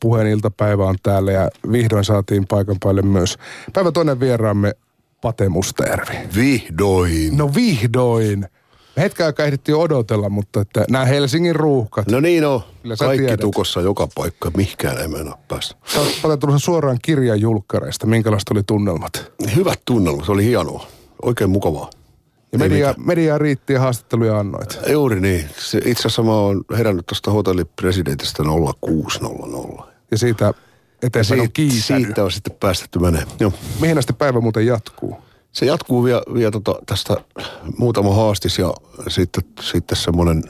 puheen iltapäivä on täällä ja vihdoin saatiin paikan päälle myös päivä toinen vieraamme Pate Mustajärvi. Vihdoin. No vihdoin. Hetken aikaa ehdittiin odotella, mutta että nämä Helsingin ruuhkat. No niin on. Sä Kaikki tiedät. tukossa joka paikka. Mihkään ei mennä päästä. Sä oot tulossa suoraan kirjan julkkareista. Minkälaiset oli tunnelmat? Hyvät tunnelmat. Se oli hienoa. Oikein mukavaa. Ja media, media riitti ja haastatteluja annoit. Juuri niin. Se, itse asiassa mä oon herännyt tuosta hotellipresidentistä 0600. Ja siitä eteenpäin on Siitä, kiitänyt. siitä on sitten päästetty menee. Joo. Mihin asti päivä muuten jatkuu? Se jatkuu vielä, vielä tota, tästä muutama haastis ja sitten, sitten semmoinen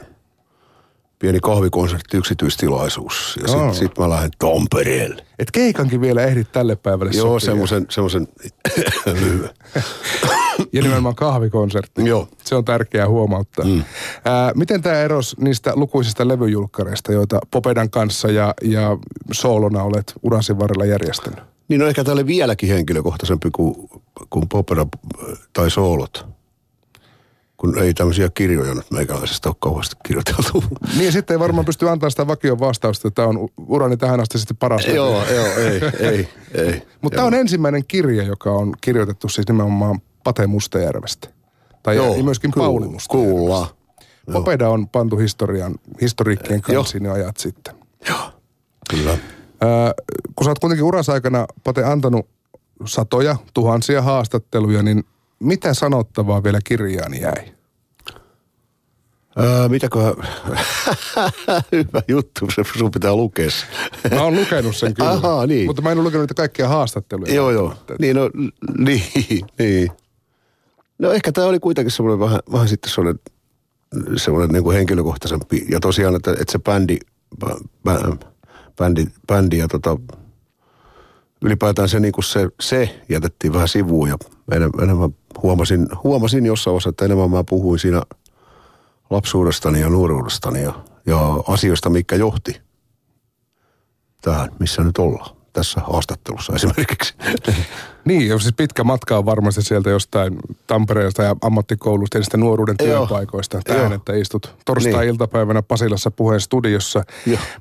pieni kahvikonsertti, yksityistilaisuus. Ja sitten sit mä lähden Tampereelle. Et keikankin vielä ehdit tälle päivälle Joo, semmoisen lyhyen. Ja nimenomaan kahvikonsertti. Joo. Se on tärkeää huomauttaa. Mm. Ää, miten tämä eros niistä lukuisista levyjulkkareista, joita Popedan kanssa ja, ja soolona olet urasi varrella järjestänyt? Niin on ehkä tälle vieläkin henkilökohtaisempi kuin, kuin popera tai soolot. Kun ei tämmöisiä kirjoja nyt meikäläisestä ole kauheasti kirjoiteltu. Niin sitten ei varmaan pysty antamaan sitä vakion vastausta, että tämä on urani tähän asti sitten paras. levy. joo, joo, ei, ei, ei. Mutta tämä on ensimmäinen kirja, joka on kirjoitettu siis nimenomaan Pate Mustajärvestä. Tai Joo, myöskin kuul- Pauli Mustajärvestä. Popeda on pantu historian, historiikkien Joo. kansiin jo ajat sitten. Kyllä. Ää, kun sä oot kuitenkin urassa aikana, Pate, antanut satoja, tuhansia haastatteluja, niin mitä sanottavaa vielä kirjaani jäi? Öö, mitäköhän... Hyvä juttu, se sun pitää lukea. Mä oon lukenut sen kyllä, Ahaa, niin. mutta mä en ole lukenut niitä kaikkia haastatteluja. joo, joo. Niin, no, niin, niin. No ehkä tämä oli kuitenkin semmoinen vähän, vähän sitten semmoinen, semmoinen niin kuin henkilökohtaisempi. Ja tosiaan, että, että se bändi, bä, bä, bändi, bändi ja tota, ylipäätään se, niin kuin se, se jätettiin vähän sivuun ja enemmän, huomasin, huomasin jossain osassa, että enemmän mä puhuin siinä lapsuudestani ja nuoruudestani ja, ja asioista, mikä johti tähän, missä nyt ollaan. Tässä haastattelussa esimerkiksi. Niin, ja siis pitkä matka on varmasti sieltä jostain Tampereelta ja ammattikoulusta ja niistä nuoruuden työpaikoista. Tähän, Joo. että istut torstai-iltapäivänä Pasilassa puheen studiossa.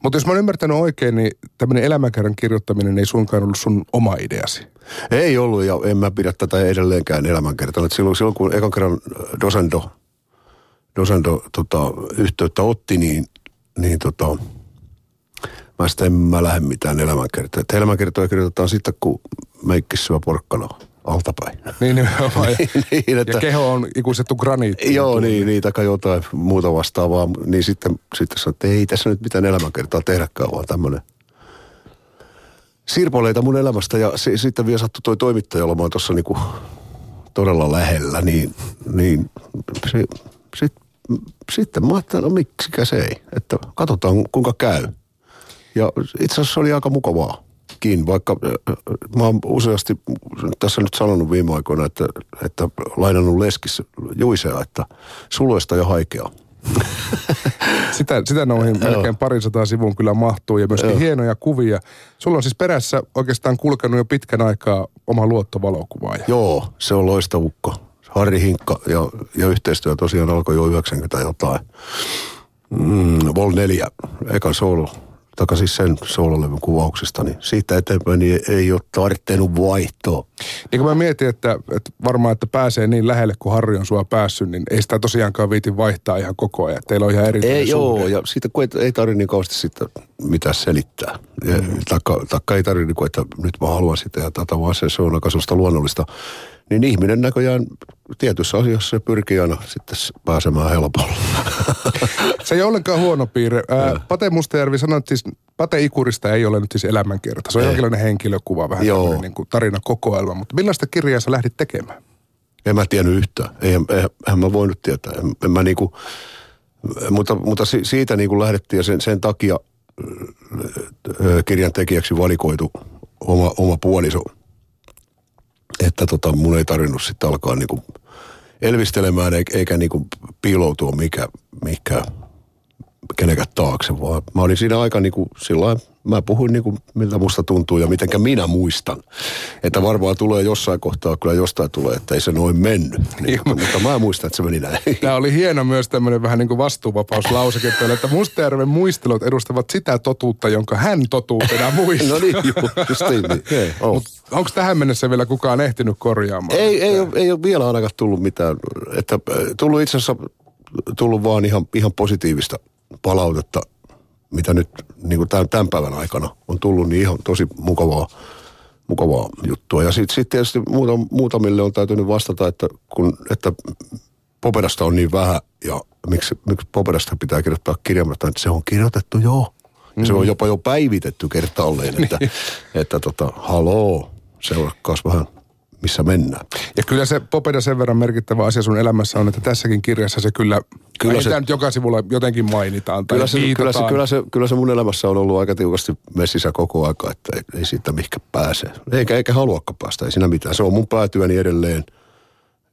Mutta jos mä oon ymmärtänyt oikein, niin tämmöinen elämäkerran kirjoittaminen ei suinkaan ollut sun oma ideasi. Ei ollut ja en mä pidä tätä edelleenkään elämänkertana. Et Silloin, silloin kun ekan kerran Dosendo, Dosendo tota, yhteyttä otti, niin, niin tota, mä sitten en mä lähde mitään elämänkertaa. Et elämänkertoja kirjoitetaan sitten, kun meikki syö porkkana altapäin. Niin nimenomaan. Ja, niin, ja keho on ikuisettu graniitti. Joo, niin, niin, tai jotain muuta vastaavaa. Niin sitten, sitten sanoin, että ei tässä nyt mitään elämänkertaa tehdäkään, vaan tämmöinen sirpoleita mun elämästä. Ja se, sitten vielä sattui toi toimittaja olemaan tuossa niinku todella lähellä, niin, niin se, sit, sitten mä ajattelin, no miksikä se ei. Että katsotaan kuinka käy. Ja itse asiassa se oli aika mukavaakin, vaikka äh, mä oon useasti tässä nyt sanonut viime aikoina, että, että lainannut leskis Juisea, että suluesta ja haikea. Sitä, sitä noihin melkein parisataa sivun kyllä mahtuu ja myöskin Joo. hienoja kuvia. Sulla on siis perässä oikeastaan kulkenut jo pitkän aikaa oma luottovalokuvaaja. Joo, se on loistavukko. Harri Hinkka ja, ja yhteistyö tosiaan alkoi jo 90 jotain. Mm, Vol 4, ekan solo, taka siis sen soololevyn kuvauksesta, niin siitä eteenpäin niin ei ole tarvinnut vaihtoa. Niin kun mä mietin, että, että varmaan, että pääsee niin lähelle, kun Harri on sua päässyt, niin ei sitä tosiaankaan viitin vaihtaa ihan koko ajan. Teillä on ihan erilainen Ei, joo, suhde. ja siitä kun ei, ei tarvitse niin kauheasti sitten mitään selittää. Ja, mm. taikka, taikka ei tarvitse, niin että nyt mä haluan sitä ja tätä, vaan se, se on aika sellaista luonnollista. Niin ihminen näköjään tietyissä asioissa se pyrkii aina sitten pääsemään helpolla. Se ei ollenkaan huono piirre. Ää, Pate Mustajärvi sanoi, että siis Pate Ikurista ei ole nyt siis elämänkerta. Se on Ei. jonkinlainen henkilökuva, vähän Joo. niin kuin tarinakokoelma. Mutta millaista kirjaa sä lähdit tekemään? En mä tiennyt yhtään. Eihän, eihän, mä voinut tietää. En, en mä niinku, mutta, mutta si, siitä niinku lähdettiin ja sen, sen takia kirjan tekijäksi valikoitu oma, oma puoliso. Että tota, mun ei tarvinnut sitten alkaa niinku elvistelemään eikä, niinku piiloutua mikä, mikä kenenkään taakse, vaan mä olin siinä aika niinku sillä mä puhuin niin kuin miltä musta tuntuu ja mitenkä minä muistan. Että varmaan tulee jossain kohtaa, kyllä jostain tulee, että ei se noin mennyt. Niin, mutta, mä muistan, että se meni näin. Tämä oli hieno myös tämmöinen vähän niin kuin vastuuvapauslauseke että Mustajärven muistelut edustavat sitä totuutta, jonka hän totuutena muistaa. no niin, juu, just niin. oh. Onko tähän mennessä vielä kukaan ehtinyt korjaamaan? Ei, ei, ole, ei ole vielä ainakaan tullut mitään. Että, äh, tullut itse asiassa tullut vaan ihan, ihan positiivista palautetta, mitä nyt niin kuin tämän, tämän päivän aikana on tullut, niin ihan tosi mukavaa, mukavaa juttua. Ja sitten sit tietysti muutam, muutamille on täytynyt vastata, että, kun, että Popedasta on niin vähän ja miksi, miksi Popedasta pitää kirjoittaa kirjaimesta, että se on kirjoitettu jo. Ja se on mm. jopa jo päivitetty kertaalleen, että, että, että tota, haloo, seurakkaas vähän missä mennään. Ja kyllä se Popeda sen verran merkittävä asia sun elämässä on, että tässäkin kirjassa se kyllä, kyllä se, nyt joka sivulla jotenkin mainitaan tai kyllä se, kyllä, se, kyllä, se, kyllä se mun elämässä on ollut aika tiukasti messissä koko aika, että ei, ei siitä mihinkä pääse. Eikä, eikä haluakaan päästä, ei siinä mitään. Se on mun päätyöni edelleen.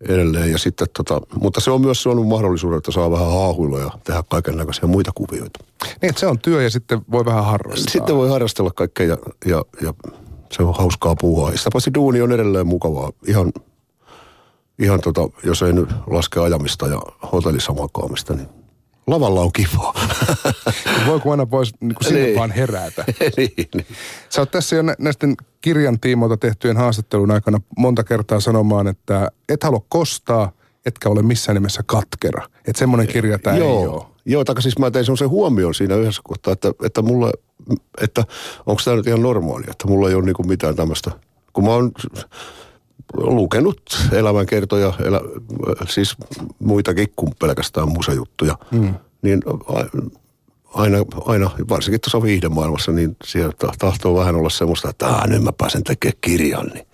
edelleen ja sitten tota, mutta se on myös suonut mahdollisuuden, että saa vähän haahuilla ja tehdä kaiken näköisiä muita kuvioita. Niin, että se on työ ja sitten voi vähän harrastaa. Sitten voi harrastella kaikkea ja, ja, ja se on hauskaa puhua. Ja sitä paitsi duuni on edelleen mukavaa. Ihan, ihan tota, jos ei nyt laske ajamista ja hotellissa makaamista, niin lavalla on kivaa. Voi kun aina voisi niin sinne niin. vaan herätä. niin, niin. Sä oot tässä jo näisten kirjan tiimoilta tehtyjen haastattelun aikana monta kertaa sanomaan, että et halua kostaa, etkä ole missään nimessä katkera. Että semmoinen kirja tämä ei ole. Joo, tai siis mä tein sen huomioon siinä yhdessä kohtaa, että, että mulle, että onko tämä nyt ihan normaalia, että mulla ei ole niinku mitään tämmöistä. Kun mä oon lukenut elämänkertoja, elä, siis muitakin kuin pelkästään musajuttuja, mm. niin aina, aina, varsinkin tuossa viihdemaailmassa, niin sieltä tahtoo vähän olla semmoista, että nyt mä pääsen tekemään kirjan, niin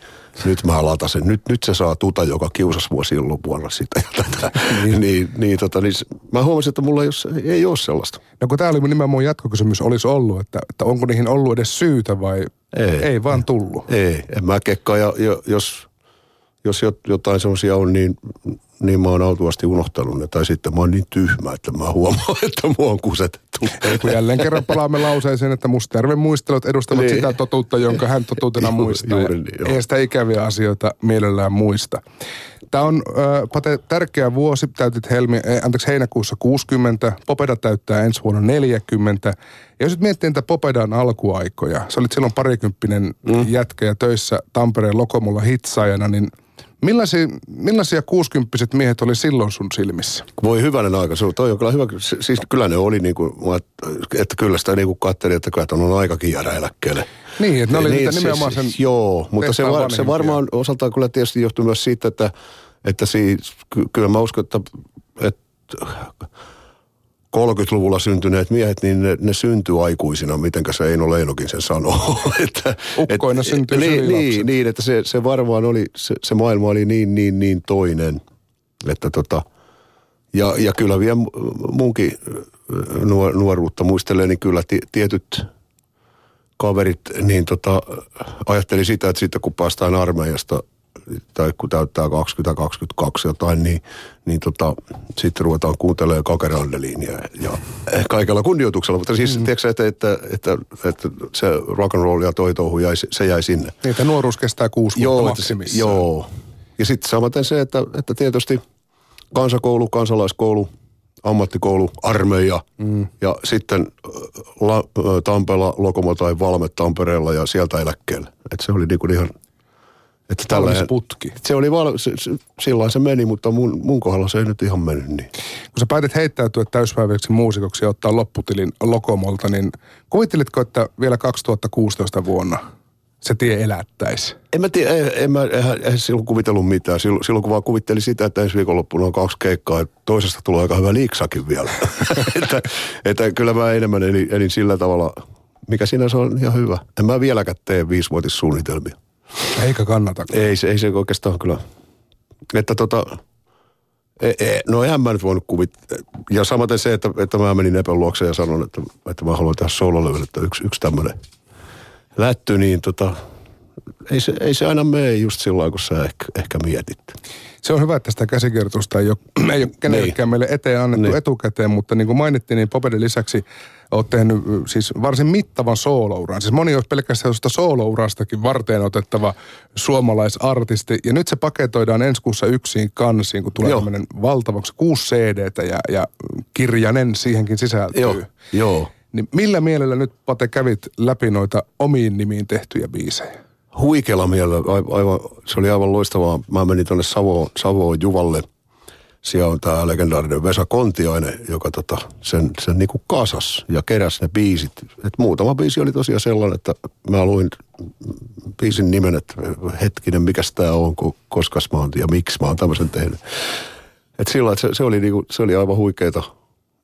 nyt mä latasen, nyt, nyt se saa tuta, joka kiusasi mua silloin vuonna sitä ja tätä. niin, niin, niin, tota, niin, mä huomasin, että mulla ei ole, ei ole sellaista. No kun tämä oli nimenomaan mun jatkokysymys, olisi ollut, että, että onko niihin ollut edes syytä vai ei, ei vaan tullut? Ei, en mä kekkaa, ja, jos, jos jotain semmoisia on, niin niin mä oon autuasti unohtanut ne. Tai sitten mä oon niin tyhmä, että mä huomaan, että mua on kusetettu. Ei, kun jälleen kerran palaamme lauseeseen, että Mustajärven muistelut edustavat niin. sitä totuutta, jonka hän totuutena muistaa. Juuri niin, Ei sitä ikäviä asioita mielellään muista. Tämä on, äh, Pate, tärkeä vuosi. Täytit helmi, äh, anteeksi, heinäkuussa 60. Popeda täyttää ensi vuonna 40. Ja jos nyt miettii niitä Popedan alkuaikoja, sä olit silloin parikymppinen mm. jätkä ja töissä Tampereen Lokomolla hitsaajana, niin – Millaisia, millaisia kuusikymppiset miehet oli silloin sun silmissä? Voi hyvänen aika, se toi on kyllä hyvä. Siis kyllä ne oli niin kuin, että kyllä sitä niin kuin katselin, että kyllä on aikakin jäädä eläkkeelle. Niin, että ne oli niin, niitä nimenomaan sen Joo, mutta se, var, se varmaan osaltaan kyllä tietysti johtuu myös siitä, että, että siis, kyllä mä uskon, että, että 30-luvulla syntyneet miehet, niin ne, ne syntyy aikuisina, mitenkä se Eino Leinokin sen sanoo. että, Ukkoina et, syntyy niin, niin, niin, että se, se varmaan oli, se, se maailma oli niin, niin, niin toinen. Että tota, ja, ja kyllä vielä munkin nuor, nuoruutta muistelee, niin kyllä tietyt kaverit niin tota, ajatteli sitä, että sitten kun päästään armeijasta tai kun täyttää 2022 jotain, niin, niin tota, sitten ruvetaan kuuntelemaan kakerandeliinia ja kaikella kunnioituksella. Mutta siis mm. tiedätkö, että, että, että, että, se rock and roll ja toi touhu jäi, se jäi sinne. Niin, että nuoruus kestää kuusi joo, vuotta maksimissaan. Joo. Ja sitten samaten se, että, että tietysti kansakoulu, kansalaiskoulu, ammattikoulu, armeija mm. ja sitten la, Tampela, Lokomo tai Valme Tampereella ja sieltä eläkkeelle. Että se oli niinku ihan että tällainen putki. Se oli val, se, se, sillä se meni, mutta mun, mun kohdalla se ei nyt ihan mennyt niin. Kun sä päätit heittäytyä täyspäiväiseksi muusikoksi ja ottaa lopputilin Lokomolta, niin kuvittelitko, että vielä 2016 vuonna se tie elättäisi? En mä tiedä, en, en mä eihän, eihän silloin kuvitellut mitään. Silloin, silloin kun vaan kuvittelin sitä, että ensi viikonloppuna on kaksi keikkaa, ja toisesta tulee aika hyvä liiksakin vielä. että, että kyllä mä enemmän elin, elin sillä tavalla, mikä siinä se on ihan hyvä. En mä vieläkään tee viisivuotissuunnitelmia. Eikä kannata. Ei, ei se oikeastaan kyllä. Että tota, e, e, no eihän mä nyt voinut kuvittaa. Ja samaten se, että, että mä menin Epön luokse ja sanoin, että, että mä haluan tehdä soololevyn, että yksi, yksi tämmöinen lätty, niin tota, ei se, ei se aina mene just silloin, kun sä ehkä, ehkä mietit. Se on hyvä, että sitä käsikirjoitusta ei ole, ei ole kenellekään niin. meille eteen annettu niin. etukäteen, mutta niin kuin mainittiin, niin Popedin lisäksi olet tehnyt siis varsin mittavan soolouran. Siis moni olisi pelkästään tuosta soolourastakin varteen otettava suomalaisartisti. Ja nyt se paketoidaan ensi kuussa yksin kansiin, kun tulee tämmöinen valtavaksi kuusi cd ja, ja kirjanen siihenkin sisältyy. Joo, joo. Niin millä mielellä nyt, Pate, kävit läpi noita omiin nimiin tehtyjä biisejä? Huikealla mielellä. Aivan, se oli aivan loistavaa. Mä menin tuonne Savoon, Savoon Juvalle. Siellä on tämä legendaarinen Vesa Kontiainen, joka tota, sen, sen niinku kasas ja keräs ne biisit. Et muutama biisi oli tosiaan sellainen, että mä luin biisin nimen, että hetkinen, mikä tämä on, koska mä oon ja miksi mä oon tämmöisen tehnyt. Et sillä, että se, se, oli niinku, se oli aivan huikeeta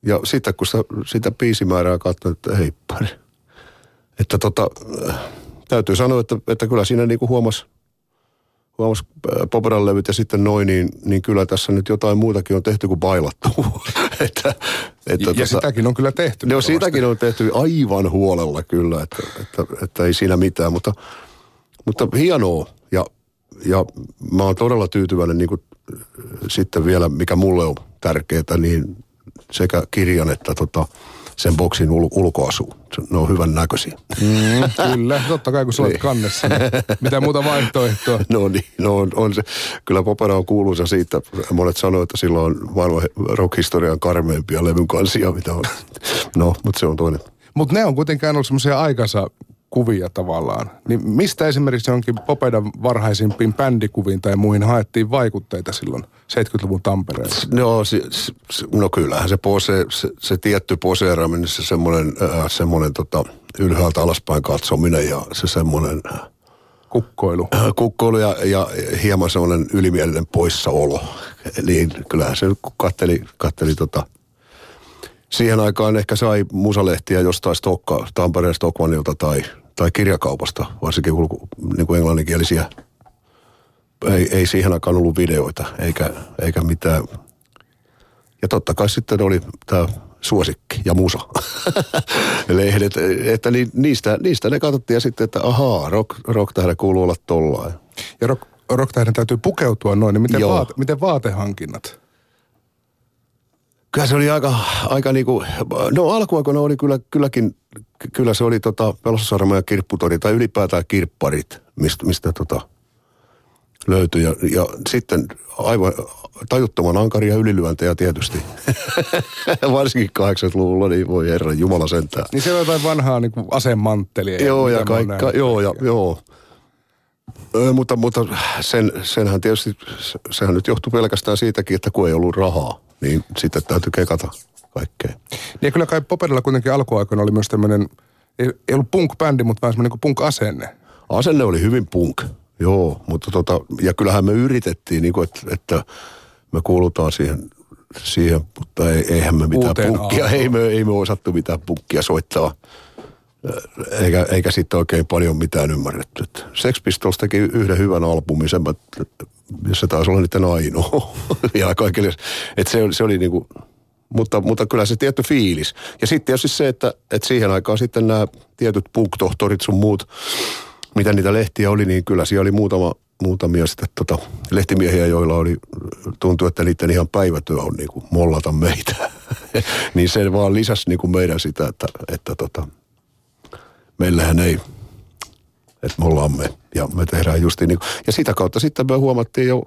ja sitten kun sitä, sitä biisimäärää katsoin, että hei. Että tota, täytyy sanoa, että, että kyllä siinä niinku huomasi huomas äh, Poperan levyt ja sitten noin, niin, niin kyllä tässä nyt jotain muutakin on tehty kuin bailattu. että, että ja tota, sitäkin on kyllä tehty. No siitäkin on tehty aivan huolella kyllä, että, että, että ei siinä mitään, mutta, mutta hienoa. Ja, ja mä oon todella tyytyväinen niin kuin, sitten vielä, mikä mulle on tärkeää, niin sekä kirjan että tota, sen boksin ul- ulkoasu. Ne on hyvän näköisiä. Mm, kyllä, totta kai kun sä olet niin. kannessa. Niin mitä muuta vaihtoehtoa? No niin, no on, on se. Kyllä Popera on kuuluisa siitä. Monet sanoivat, että sillä on maailman rock-historian karmeimpia levyn kansia, mitä on. No, mutta se on toinen. Mutta ne on kuitenkin ollut semmoisia aikansa kuvia tavallaan. Niin mistä esimerkiksi jonkin Popedan varhaisimpiin bändikuviin tai muihin haettiin vaikutteita silloin 70-luvun Tampereella? No, se, se, no kyllähän se, pose, se, se tietty poseeraaminen, se semmoinen, äh, semmoinen tota, ylhäältä alaspäin katsominen ja se semmoinen... Äh, kukkoilu. Äh, kukkoilu ja, ja hieman semmoinen ylimielinen poissaolo. Niin kyllähän se kun katteli, katteli tota, siihen aikaan ehkä sai musalehtiä jostain Stokka, Tampereen Stockmanilta tai, tai kirjakaupasta, varsinkin ulko, niin kuin englanninkielisiä. Ei, ei siihen aikaan ollut videoita eikä, eikä mitään. Ja totta kai sitten oli tämä suosikki ja musa. Lehdet, että ni, niistä, niistä ne katsottiin ja sitten, että ahaa, rock, rock kuuluu olla tollain. Ja rock, rock täytyy pukeutua noin, niin miten, vaate, miten vaatehankinnat? Kyllä se oli aika, aika niinku, no alkuaikoina oli kyllä, kylläkin, kyllä se oli tota Pelossaarama ja Kirpputori tai ylipäätään kirpparit, mistä, mistä tota löytyi. Ja, ja sitten aivan tajuttoman ankaria ylilyöntejä tietysti. Varsinkin 80-luvulla, niin voi herra Jumala sentään. Niin se on jotain vanhaa niin asemanttelia. Joo, ja kaikka, joo, ja, joo. Ö, mutta, mutta sen, senhän tietysti, sehän nyt johtuu pelkästään siitäkin, että kun ei ollut rahaa niin sitten täytyy kekata kaikkea. Niin kyllä kai Poperilla kuitenkin alkuaikoina oli myös tämmöinen, ei, ei ollut punk-bändi, mutta vähän semmoinen niin punk-asenne. Asenne oli hyvin punk, joo, mutta tota, ja kyllähän me yritettiin, niin kuin, että, että me kuulutaan siihen, siihen mutta ei, eihän me mitään Uuteen punkkia, ei me, ei me osattu mitään punkkia soittaa. Eikä, eikä sitten oikein paljon mitään ymmärretty. Sex Pistols teki yhden hyvän albumin, sen mä se taisi olla niiden ainoa vielä kaikille. Että se, se oli niinku, mutta, mutta kyllä se tietty fiilis. Ja sitten tietysti se, että, että siihen aikaan sitten nämä tietyt punk-tohtorit sun muut, mitä niitä lehtiä oli, niin kyllä siellä oli muutama, muutamia sitten tota, lehtimiehiä, joilla oli, tuntui, että niiden ihan päivätyö on niin kuin mollata meitä. niin se vaan lisäsi niin kuin meidän sitä, että, että tota, meillähän ei että me ollaan me ja me tehdään justi niin. Ja sitä kautta sitten me huomattiin jo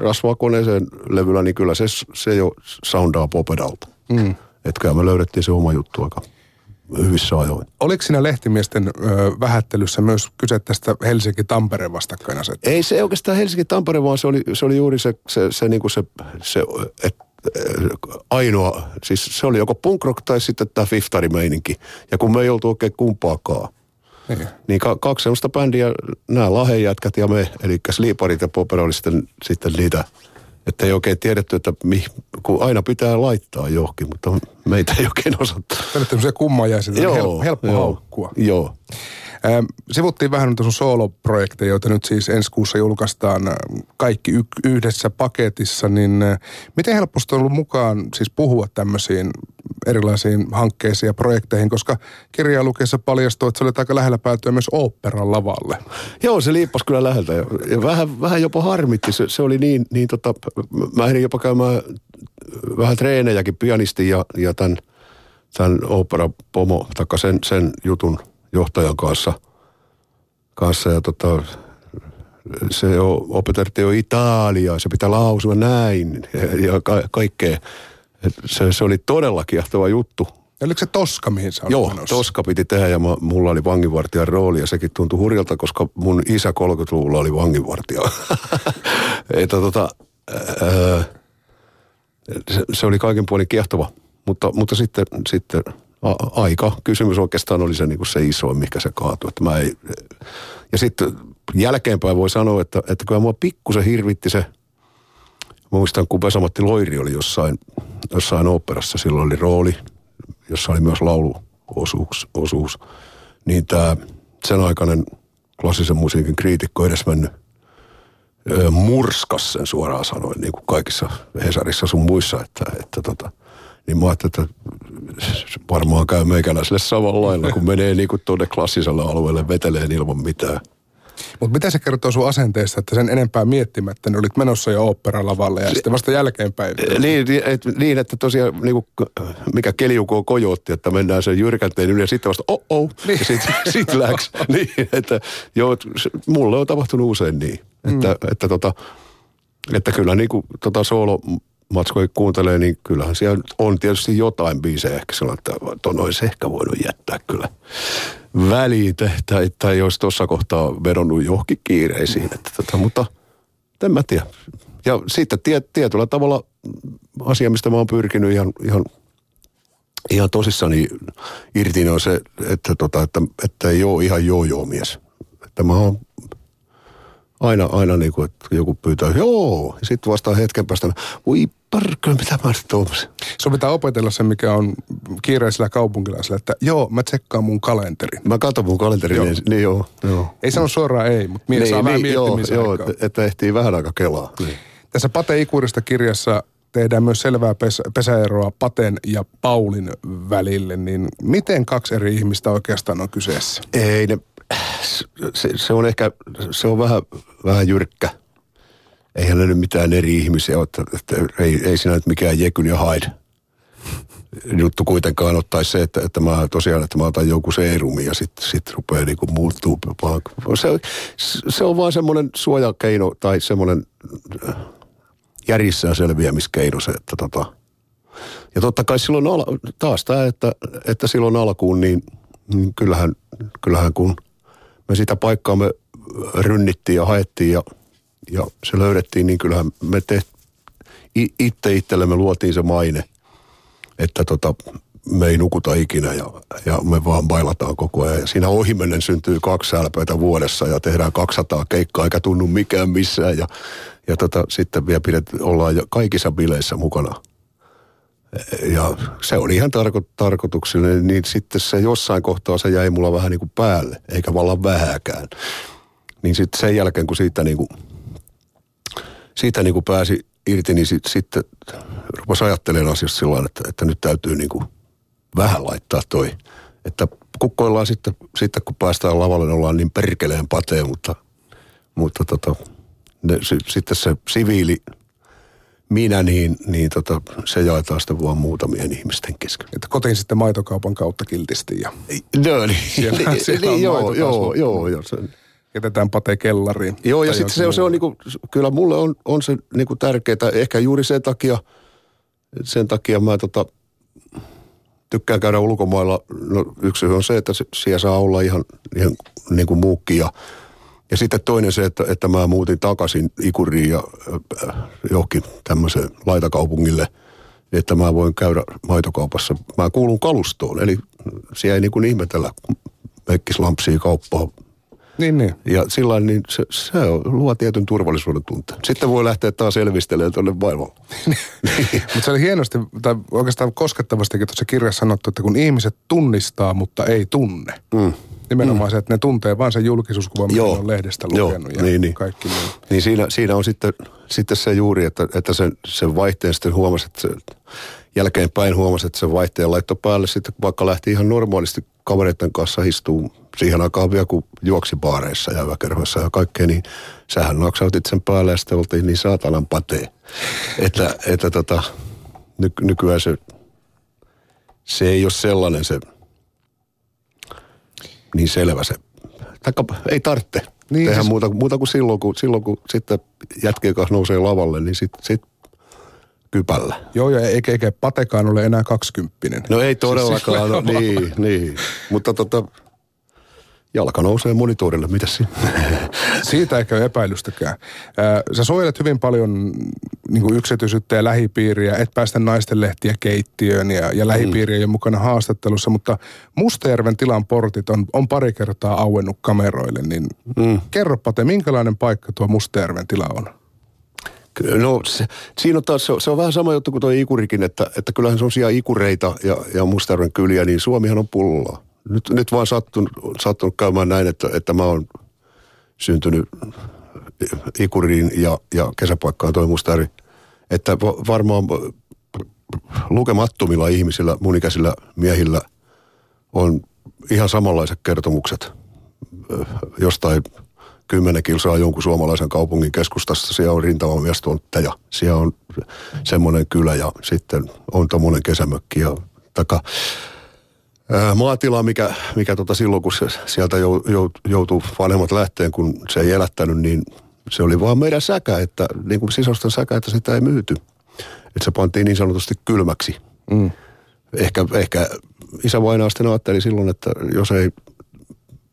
rasvaa koneeseen levyllä, niin kyllä se, se jo soundaa popedalta. Mm. Kyllä me löydettiin se oma juttu aika hyvissä ajoin. Oliko siinä lehtimiesten ö, vähättelyssä myös kyse tästä Helsinki-Tampereen vastakkainasettelusta? Ei se oikeastaan Helsinki-Tampere, vaan se oli, se oli juuri se, se, se, niin kuin se, se et, ainoa, siis se oli joko punk rock tai sitten tämä meininki Ja kun me ei oltu oikein kumpaakaan, niin. niin ka- kaksi sellaista bändiä, nämä lahejätkät ja me, eli Sleeparit ja Popera oli sitten, sitten niitä, että ei oikein tiedetty, että mi, kun aina pitää laittaa johonkin, mutta meitä ei oikein osattu. Tämä on tämmöisiä kummajaisia, joo, helppo, helppo joo, haukkua. Joo. Ähm, sivuttiin vähän noita sun sooloprojekteja, joita nyt siis ensi kuussa julkaistaan kaikki y- yhdessä paketissa, niin äh, miten helposti on ollut mukaan siis puhua tämmöisiin erilaisiin hankkeisiin ja projekteihin, koska kirjaa lukiessa paljastui, että se oli aika lähellä päätyä myös oopperan lavalle. Joo, se liippasi kyllä läheltä ja, ja vähän, vähän jopa harmitti. Se, se oli niin, niin tota, mä ehdin jopa käymään vähän treenejäkin pianisti ja, ja tämän, tämän opera pomo, taikka sen, sen jutun johtajan kanssa. kanssa ja tota, se opetettiin jo Italia, se pitää lausua näin ja, ja ka- kaikkea. Se, se oli todella kiehtova juttu. Oliko se Toska, mihin sä Joo, menossa? Toska piti tehdä ja mä, mulla oli vanginvartijan rooli ja sekin tuntui hurjalta, koska mun isä 30-luvulla oli vanginvartija. että tota, ää, se, se, oli kaiken puolin kiehtova. Mutta, mutta sitten, sitten a, aika kysymys oikeastaan oli se, niin kuin se iso, mikä se kaatui. Että mä ei, ja sitten jälkeenpäin voi sanoa, että, että kyllä mua pikkusen hirvitti se, muistan kun Vesamatti Loiri oli jossain, jossain oopperassa, silloin oli rooli, jossa oli myös lauluosuus, osuus, niin tämä sen aikainen klassisen musiikin kriitikko edesmennyt murskas sen suoraan sanoen, niin kuin kaikissa Hesarissa sun muissa, että, että tota, niin mä ajattelin, että varmaan käy meikäläiselle samalla lailla, kun menee niin kuin tuonne klassiselle alueelle veteleen ilman mitään. Mutta mitä se kertoo sun asenteesta, että sen enempää miettimättä, niin olit menossa jo oopperalavalle ja sitten vasta jälkeenpäin? Niin, et, niin että tosiaan niin kuin, mikä keliuko kojootti, että mennään sen jyrkänteen yli ja sitten vasta oh oh, niin. ja sitten sit läks. niin, että joo, mulle on tapahtunut usein niin, että, mm. että, tota, että kyllä niin kuin tota soolo matskoja kuuntelee, niin kyllähän siellä on tietysti jotain biisejä ehkä sellainen, että ton olisi ehkä voinut jättää kyllä väliin, tai, tai olisi tuossa kohtaa vedonnut johonkin kiireisiin. Että tota, mutta en mä tiedä. Ja sitten tiet, tietyllä tavalla asia, mistä mä oon pyrkinyt ihan, ihan, ihan tosissani irti, niin on se, että, tota, että, että ei ole ihan joo-joo-mies. Että mä oon aina, aina niin kuin, että joku pyytää, joo, ja sitten vastaan hetken päästä, voi parkkoja, mitä mä tuomasin. Sun pitää opetella se, mikä on kiireisellä kaupunkilaisella, että joo, mä tsekkaan mun kalenterin. Mä katson mun kalenterin, joo. Niin, niin joo, joo. Ei sano suoraan ei, mutta mies niin, saa niin, vähän joo, joo, että ehtii vähän aika kelaa. Niin. Tässä Pate Ikurista kirjassa tehdään myös selvää pes- pesäeroa Paten ja Paulin välille, niin miten kaksi eri ihmistä oikeastaan on kyseessä? Ei ne, se, se on ehkä, se on vähän, vähän jyrkkä – eihän ne nyt mitään eri ihmisiä että, että ei, ei siinä nyt mikään Jekyn ja Hyde juttu kuitenkaan ottaisi se, että, että mä tosiaan, että mä otan joku seerumi ja sitten sit rupeaa niinku muuttuu. Se, se on vaan semmoinen suojakeino tai semmoinen äh, järjissään selviämiskeino se, että tota. Ja totta kai silloin ala, taas tämä, että, että silloin alkuun, niin, niin kyllähän, kyllähän kun me sitä paikkaa me rynnittiin ja haettiin ja – ja se löydettiin, niin kyllähän me te, itse itsellemme luotiin se maine, että tota, me ei nukuta ikinä ja, ja me vaan bailataan koko ajan. Ja siinä ohimennen syntyy kaksi sälpöitä vuodessa ja tehdään 200 keikkaa eikä tunnu mikään missään. Ja, ja tota, sitten vielä pidet, ollaan jo kaikissa bileissä mukana. Ja se oli ihan tarko, tarkoituksellinen, niin sitten se jossain kohtaa se jäi mulla vähän niin kuin päälle, eikä vallan vähäkään. Niin sitten sen jälkeen, kun siitä niin kuin siitä niin kuin pääsi irti, niin sitten sit, rupesi ajattelemaan asiasta sillä että, että nyt täytyy niin kuin vähän laittaa toi. Että kukkoillaan sitten, sitten kun päästään lavalle, niin ollaan niin perkeleen pateen, mutta, mutta tota, ne, sitten se siviili minä, niin, niin tota, se jaetaan sitten vaan muutamien ihmisten kesken. Että kotiin sitten maitokaupan kautta kiltisti ja... No niin, siellä, niin, siellä niin, joo, joo, joo, joo, se, jätetään pate kellariin. Joo, ja sitten se, se on niinku, kyllä mulle on, on se niinku tärkeää, ehkä juuri sen takia, sen takia mä tota, tykkään käydä ulkomailla. No, yksi on se, että siellä saa olla ihan, ihan niin kuin muukki ja, ja sitten toinen se, että, että mä muutin takaisin Ikuriin ja äh, johonkin tämmöiseen laitakaupungille, että mä voin käydä maitokaupassa. Mä kuulun kalustoon, eli siellä ei niin kuin ihmetellä, kun meikkislampsia kauppaa niin, niin. Ja sillä niin se, se luo tietyn turvallisuuden tunteen. Sitten voi lähteä taas elvistelemään tuonne maailmalle. mutta se oli hienosti, tai oikeastaan koskettavastikin tuossa kirjassa sanottu, että kun ihmiset tunnistaa, mutta ei tunne. Mm. Nimenomaan mm. se, että ne tuntee vain sen julkisuuskuvan, mitä on lehdestä lukenut Joo, ja niin, niin. kaikki niin. Niin siinä, siinä on sitten, sitten se juuri, että, että sen, sen vaihteen sitten huomasi, että se, jälkeenpäin huomasi, että se vaihteen laittoi päälle sitten, vaikka lähti ihan normaalisti kavereiden kanssa istuu siihen aikaan vielä, kun juoksi baareissa ja yökerhoissa ja kaikkea, niin sähän naksautit sen päälle ja sitten oltiin niin saatanan patee. Että, että tota, ny, nykyään se, se ei ole sellainen se niin selvä se. Taikka, ei tarvitse niin, tehdä siis... muuta, muuta kuin silloin, kun, silloin, kun sitten jätkien kanssa nousee lavalle, niin sitten sit kypällä. Joo, ja eikä, eikä Patekaan ole enää kaksikymppinen. No ei todellakaan, no, niin, niin. Mutta tota, jalka nousee monitorille, mitä siinä? Siitä ei ole epäilystäkään. Sä suojelet hyvin paljon niin kuin yksityisyyttä ja lähipiiriä, et päästä naisten lehtiä keittiöön ja, ja lähipiiri ei ole mukana haastattelussa, mutta Mustajärven tilan portit on, on pari kertaa auennut kameroille, niin mm. kerropa te, minkälainen paikka tuo Mustajärven tila on? No se, siinä on taas, se, on, se on vähän sama juttu kuin tuo Ikurikin, että, että kyllähän sellaisia ikureita ja, ja Mustajärven kyliä, niin Suomihan on pullaa. Nyt, nyt vaan sattunut, sattunut käymään näin, että, että mä oon syntynyt Ikuriin ja, ja kesäpaikkaan toi Mustajärvi. Että varmaan lukemattomilla ihmisillä, mun ikäisillä miehillä on ihan samanlaiset kertomukset jostain kymmenen kilsaa jonkun suomalaisen kaupungin keskustassa. Siellä on rintamamiestontta siellä on semmoinen kylä ja sitten on tommonen kesämökki ja taka, maatila, mikä, mikä tota silloin kun se sieltä joutuu vanhemmat lähteen, kun se ei elättänyt, niin se oli vaan meidän säkä, että niin kuin sisostan säkä, että sitä ei myyty. Että se pantiin niin sanotusti kylmäksi. Mm. Ehkä, ehkä isä vainaa sitten ajatteli silloin, että jos ei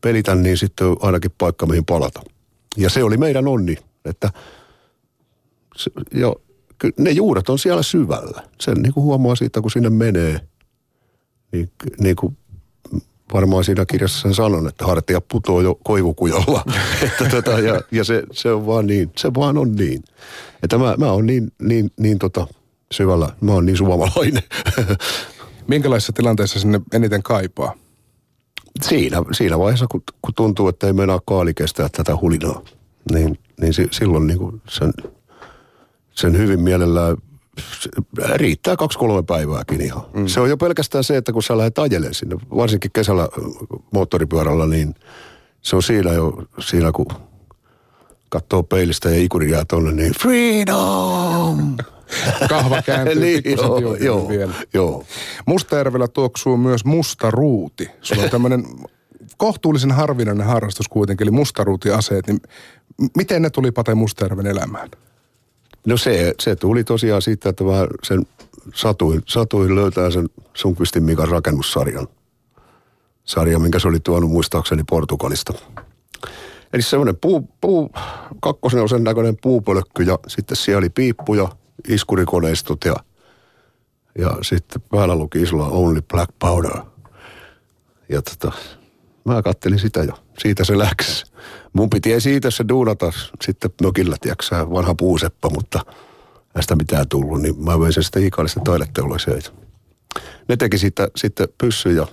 pelitä, niin sitten on ainakin paikka, mihin palata. Ja se oli meidän onni, että se, jo, ne juuret on siellä syvällä. Sen niin kuin huomaa siitä, kun sinne menee. Niin, niin kuin varmaan siinä kirjassa sen sanon, että hartia putoo jo koivukujalla. että tota, ja ja se, se, on vaan niin, se vaan on niin. Että mä, mä oon niin, niin, niin tota, syvällä, mä oon niin suomalainen. Minkälaisissa tilanteissa sinne eniten kaipaa? Siinä, siinä vaiheessa, kun, kun tuntuu, että ei meinaa kaali kestää tätä hulinaa, niin, niin si, silloin niin kuin sen, sen hyvin mielellään riittää kaksi-kolme päivääkin ihan. Mm. Se on jo pelkästään se, että kun sä lähdet ajelemaan sinne, varsinkin kesällä moottoripyörällä, niin se on siinä jo, siinä kun katsoo peilistä ja ikuri jää tonne, niin freedom! Kahva kääntyy niin, joo, joo, vielä. Joo. Mustajärvellä tuoksuu myös musta ruuti. Sulla on tämmöinen kohtuullisen harvinainen harrastus kuitenkin, eli mustaruutiaseet. Niin miten ne tuli Pate Mustajärven elämään? No se, se tuli tosiaan siitä, että mä sen satuin, satuin löytää sen Sunkvistin Mikan rakennussarjan. Sarja, minkä se oli tuonut muistaakseni Portugalista. Eli semmoinen puu, puu, kakkosen on sen näköinen puupölkky ja sitten siellä oli piippuja, iskurikoneistot ja, ja sitten päällä luki isolla Only Black Powder. Ja tota, mä kattelin sitä jo. Siitä se läks. Mun piti se duunata sitten mökillä, tiiäksä, vanha puuseppa, mutta näistä mitään tullut, niin mä vein sen sitten Iikalista taideteolliseen. Ne teki siitä, sitten pyssy ja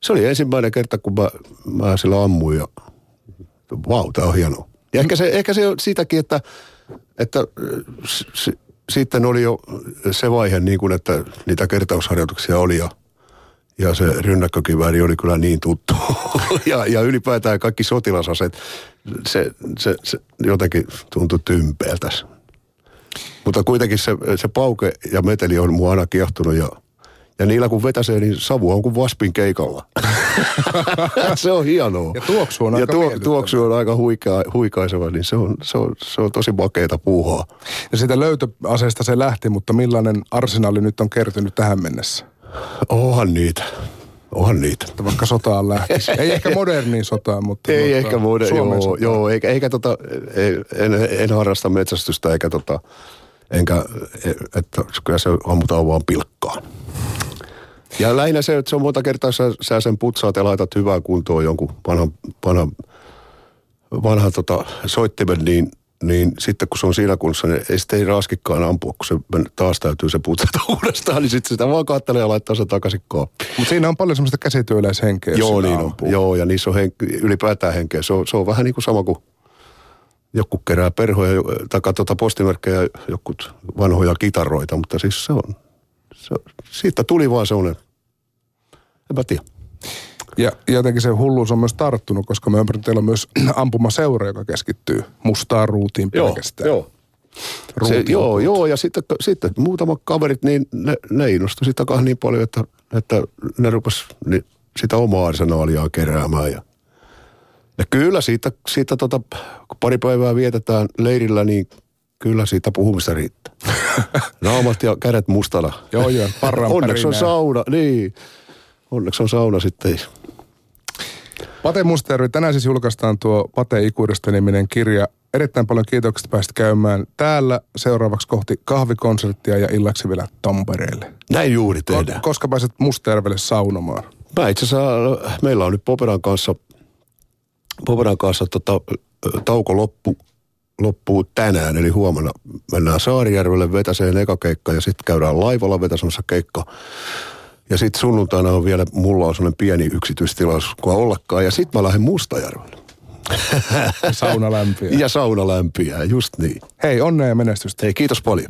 se oli ensimmäinen kerta, kun mä, mä sillä ammuin ja vau, tää on hienoa. Ja ehkä se, ehkä se on siitäkin, että, että s, sitten oli jo se vaihe niin kuin, että niitä kertausharjoituksia oli ja – ja se rynnäkkökivääri oli kyllä niin tuttu. ja, ja ylipäätään kaikki sotilasaseet, se, se, se jotenkin tuntui tympeältä. Mutta kuitenkin se, se pauke ja meteli on mua aina kiehtunut ja, ja niillä kun vetäsee, niin savu on kuin vaspin keikalla. se on hienoa. Ja tuoksu on ja aika tuo, tuoksu on aika huikea, huikaiseva, niin se on, se, on, se on tosi makeeta puuhaa. Ja sitä löytöaseesta se lähti, mutta millainen arsenaali nyt on kertynyt tähän mennessä? Onhan niitä. Onhan niitä. Että vaikka sotaan lähtisi. Ei ehkä moderniin sotaan, mutta... Ei ehkä moderni, joo, joo, eikä, eikä tota, en, en, harrasta metsästystä eikä tota, enkä, että kyllä se ammutaan vaan pilkkaan. Ja lähinnä se, että se on monta kertaa, sä, sä sen putsaat ja laitat hyvää kuntoon jonkun vanhan, vanhan, vanhan tota, soittimen, niin niin sitten kun se on siinä kunnossa, niin ei sitten ei raskikkaan ampua, kun se taas täytyy se putsata uudestaan, niin sitten sitä vaan katselee ja laittaa se takaisin kooppiin. Mutta siinä on paljon semmoista käsityöläishenkeä. Joo, niin on. Joo, ja niissä on henke, ylipäätään henkeä. Se on, se on vähän niin kuin sama kuin joku kerää perhoja tai tuota postimerkkejä, joku vanhoja kitaroita, mutta siis se on, se, siitä tuli vaan semmoinen, enpä tiedä. Ja jotenkin se hulluus on myös tarttunut, koska me ympärillä teillä on myös ampumaseura, joka keskittyy mustaan ruutiin pelkästään. Joo, joo. Se, joo, joo, ja sitten, sitten muutamat kaverit, niin ne, ne innostui sitä niin paljon, että, että ne rupes niin, sitä omaa arsenaaliaan keräämään. Ja, ja kyllä siitä, siitä tota, kun pari päivää vietetään leirillä, niin kyllä siitä puhumista riittää. Naamat ja kädet mustana. joo, joo, Onneksi on sauna, niin. Onneksi on sauna sitten. Pate Mustervi, tänään siis julkaistaan tuo Pate ikuudesta niminen kirja. Erittäin paljon kiitoksia, että pääsit käymään täällä seuraavaksi kohti kahvikonserttia ja illaksi vielä Tampereelle. Näin juuri tehdään. Ko- koska pääset Mustervelle saunomaan? Mä itse asiassa, meillä on nyt Poperan kanssa, Poperan kanssa tota, tauko loppu, loppuu tänään, eli huomenna mennään Saarijärvelle vetäseen eka keikka ja sitten käydään laivalla vetäsemässä keikka ja sitten sunnuntaina on vielä, mulla on sellainen pieni yksityistilaisuus kuin ollakaan. Ja sitten mä lähden Mustajärvelle. sauna lämpiä. ja sauna lämpiä, just niin. Hei, onnea ja menestystä. Hei, kiitos paljon.